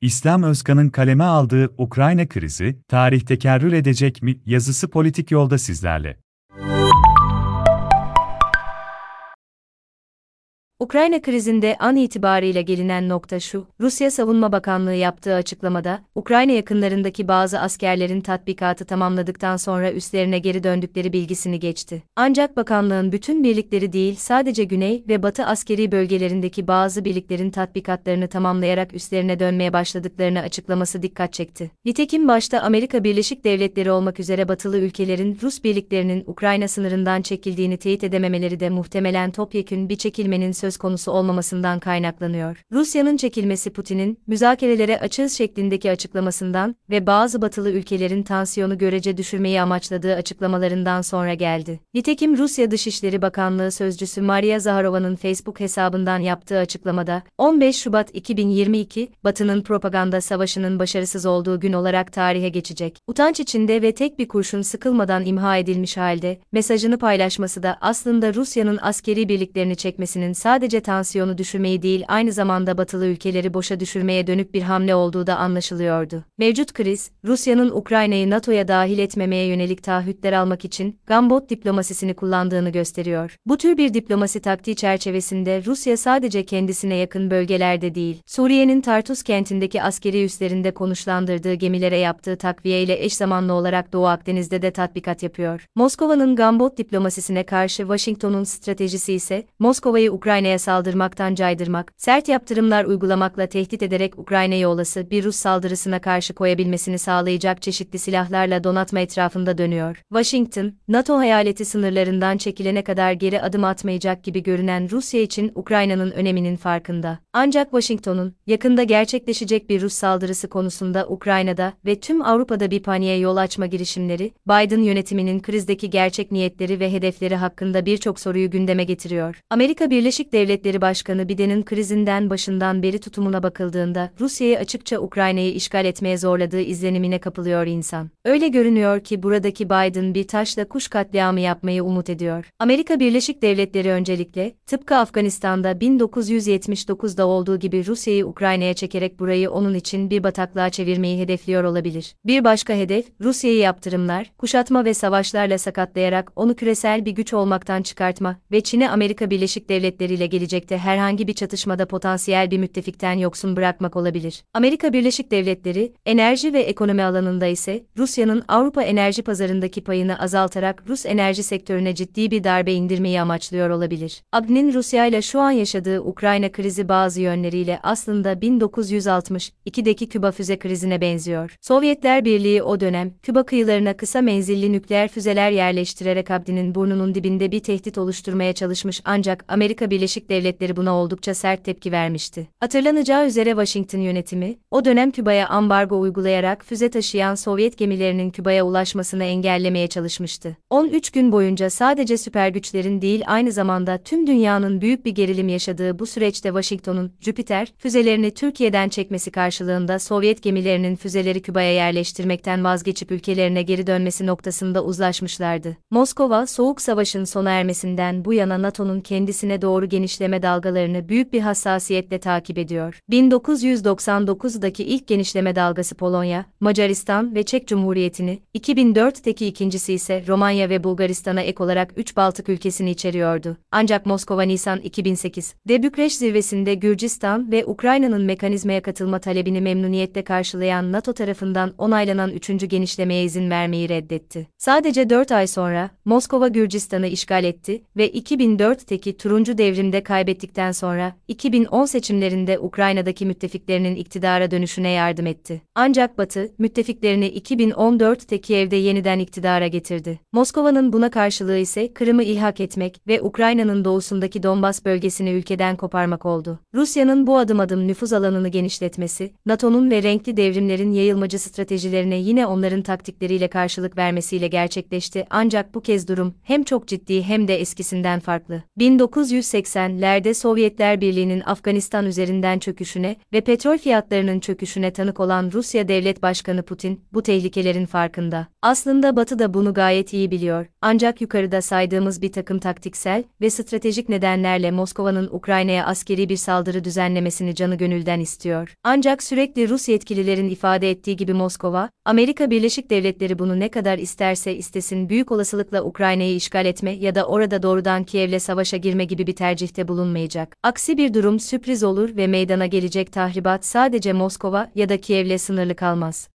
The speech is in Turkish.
İslam Özkan'ın kaleme aldığı Ukrayna krizi, tarih tekerrür edecek mi yazısı politik yolda sizlerle. Ukrayna krizinde an itibariyle gelinen nokta şu, Rusya Savunma Bakanlığı yaptığı açıklamada, Ukrayna yakınlarındaki bazı askerlerin tatbikatı tamamladıktan sonra üstlerine geri döndükleri bilgisini geçti. Ancak bakanlığın bütün birlikleri değil sadece güney ve batı askeri bölgelerindeki bazı birliklerin tatbikatlarını tamamlayarak üstlerine dönmeye başladıklarını açıklaması dikkat çekti. Nitekim başta Amerika Birleşik Devletleri olmak üzere batılı ülkelerin Rus birliklerinin Ukrayna sınırından çekildiğini teyit edememeleri de muhtemelen topyekün bir çekilmenin söz konusu olmamasından kaynaklanıyor. Rusya'nın çekilmesi Putin'in müzakerelere açığız şeklindeki açıklamasından ve bazı batılı ülkelerin tansiyonu görece düşürmeyi amaçladığı açıklamalarından sonra geldi. Nitekim Rusya Dışişleri Bakanlığı sözcüsü Maria Zaharova'nın Facebook hesabından yaptığı açıklamada 15 Şubat 2022 Batı'nın propaganda savaşının başarısız olduğu gün olarak tarihe geçecek. Utanç içinde ve tek bir kurşun sıkılmadan imha edilmiş halde mesajını paylaşması da aslında Rusya'nın askeri birliklerini çekmesinin sadece sadece tansiyonu düşürmeyi değil aynı zamanda batılı ülkeleri boşa düşürmeye dönük bir hamle olduğu da anlaşılıyordu. Mevcut kriz, Rusya'nın Ukrayna'yı NATO'ya dahil etmemeye yönelik taahhütler almak için gambot diplomasisini kullandığını gösteriyor. Bu tür bir diplomasi taktiği çerçevesinde Rusya sadece kendisine yakın bölgelerde değil, Suriye'nin Tartus kentindeki askeri üslerinde konuşlandırdığı gemilere yaptığı takviye ile eş zamanlı olarak Doğu Akdeniz'de de tatbikat yapıyor. Moskova'nın gambot diplomasisine karşı Washington'un stratejisi ise Moskova'yı Ukrayna Ukrayna'ya saldırmaktan caydırmak, sert yaptırımlar uygulamakla tehdit ederek Ukrayna'yı olası bir Rus saldırısına karşı koyabilmesini sağlayacak çeşitli silahlarla donatma etrafında dönüyor. Washington, NATO hayaleti sınırlarından çekilene kadar geri adım atmayacak gibi görünen Rusya için Ukrayna'nın öneminin farkında. Ancak Washington'un, yakında gerçekleşecek bir Rus saldırısı konusunda Ukrayna'da ve tüm Avrupa'da bir paniğe yol açma girişimleri, Biden yönetiminin krizdeki gerçek niyetleri ve hedefleri hakkında birçok soruyu gündeme getiriyor. Amerika Birleşik Devletleri Başkanı Biden'in krizinden başından beri tutumuna bakıldığında Rusya'yı açıkça Ukrayna'yı işgal etmeye zorladığı izlenimine kapılıyor insan. Öyle görünüyor ki buradaki Biden bir taşla kuş katliamı yapmayı umut ediyor. Amerika Birleşik Devletleri öncelikle, tıpkı Afganistan'da 1979'da olduğu gibi Rusya'yı Ukrayna'ya çekerek burayı onun için bir bataklığa çevirmeyi hedefliyor olabilir. Bir başka hedef, Rusya'yı yaptırımlar, kuşatma ve savaşlarla sakatlayarak onu küresel bir güç olmaktan çıkartma ve Çin'i Amerika Birleşik Devletleri ile gelecekte herhangi bir çatışmada potansiyel bir müttefikten yoksun bırakmak olabilir. Amerika Birleşik Devletleri, enerji ve ekonomi alanında ise Rusya'nın Avrupa enerji pazarındaki payını azaltarak Rus enerji sektörüne ciddi bir darbe indirmeyi amaçlıyor olabilir. ABD'nin Rusya ile şu an yaşadığı Ukrayna krizi bazı yönleriyle aslında 1962'deki Küba füze krizine benziyor. Sovyetler Birliği o dönem Küba kıyılarına kısa menzilli nükleer füzeler yerleştirerek ABD'nin burnunun dibinde bir tehdit oluşturmaya çalışmış ancak Amerika Birleşik Birleşik Devletleri buna oldukça sert tepki vermişti. Hatırlanacağı üzere Washington yönetimi, o dönem Küba'ya ambargo uygulayarak füze taşıyan Sovyet gemilerinin Küba'ya ulaşmasını engellemeye çalışmıştı. 13 gün boyunca sadece süper güçlerin değil aynı zamanda tüm dünyanın büyük bir gerilim yaşadığı bu süreçte Washington'un Jüpiter füzelerini Türkiye'den çekmesi karşılığında Sovyet gemilerinin füzeleri Küba'ya yerleştirmekten vazgeçip ülkelerine geri dönmesi noktasında uzlaşmışlardı. Moskova, Soğuk Savaş'ın sona ermesinden bu yana NATO'nun kendisine doğru genişleme dalgalarını büyük bir hassasiyetle takip ediyor. 1999'daki ilk genişleme dalgası Polonya, Macaristan ve Çek Cumhuriyeti'ni, 2004'teki ikincisi ise Romanya ve Bulgaristan'a ek olarak 3 Baltık ülkesini içeriyordu. Ancak Moskova Nisan 2008, de Bükreş zirvesinde Gürcistan ve Ukrayna'nın mekanizmaya katılma talebini memnuniyetle karşılayan NATO tarafından onaylanan 3. genişlemeye izin vermeyi reddetti. Sadece 4 ay sonra, Moskova Gürcistan'ı işgal etti ve 2004'teki turuncu devrim seçimde kaybettikten sonra 2010 seçimlerinde Ukrayna'daki müttefiklerinin iktidara dönüşüne yardım etti. Ancak Batı, müttefiklerini 2014'te Kiev'de yeniden iktidara getirdi. Moskova'nın buna karşılığı ise Kırım'ı ilhak etmek ve Ukrayna'nın doğusundaki Donbas bölgesini ülkeden koparmak oldu. Rusya'nın bu adım adım nüfuz alanını genişletmesi, NATO'nun ve renkli devrimlerin yayılmacı stratejilerine yine onların taktikleriyle karşılık vermesiyle gerçekleşti ancak bu kez durum hem çok ciddi hem de eskisinden farklı. 1980 1980'lerde Sovyetler Birliği'nin Afganistan üzerinden çöküşüne ve petrol fiyatlarının çöküşüne tanık olan Rusya Devlet Başkanı Putin, bu tehlikelerin farkında. Aslında Batı da bunu gayet iyi biliyor. Ancak yukarıda saydığımız bir takım taktiksel ve stratejik nedenlerle Moskova'nın Ukrayna'ya askeri bir saldırı düzenlemesini canı gönülden istiyor. Ancak sürekli Rus yetkililerin ifade ettiği gibi Moskova, Amerika Birleşik Devletleri bunu ne kadar isterse istesin büyük olasılıkla Ukrayna'yı işgal etme ya da orada doğrudan Kiev'le savaşa girme gibi bir tercihte bulunmayacak. Aksi bir durum sürpriz olur ve meydana gelecek tahribat sadece Moskova ya da Kiev'le sınırlı kalmaz.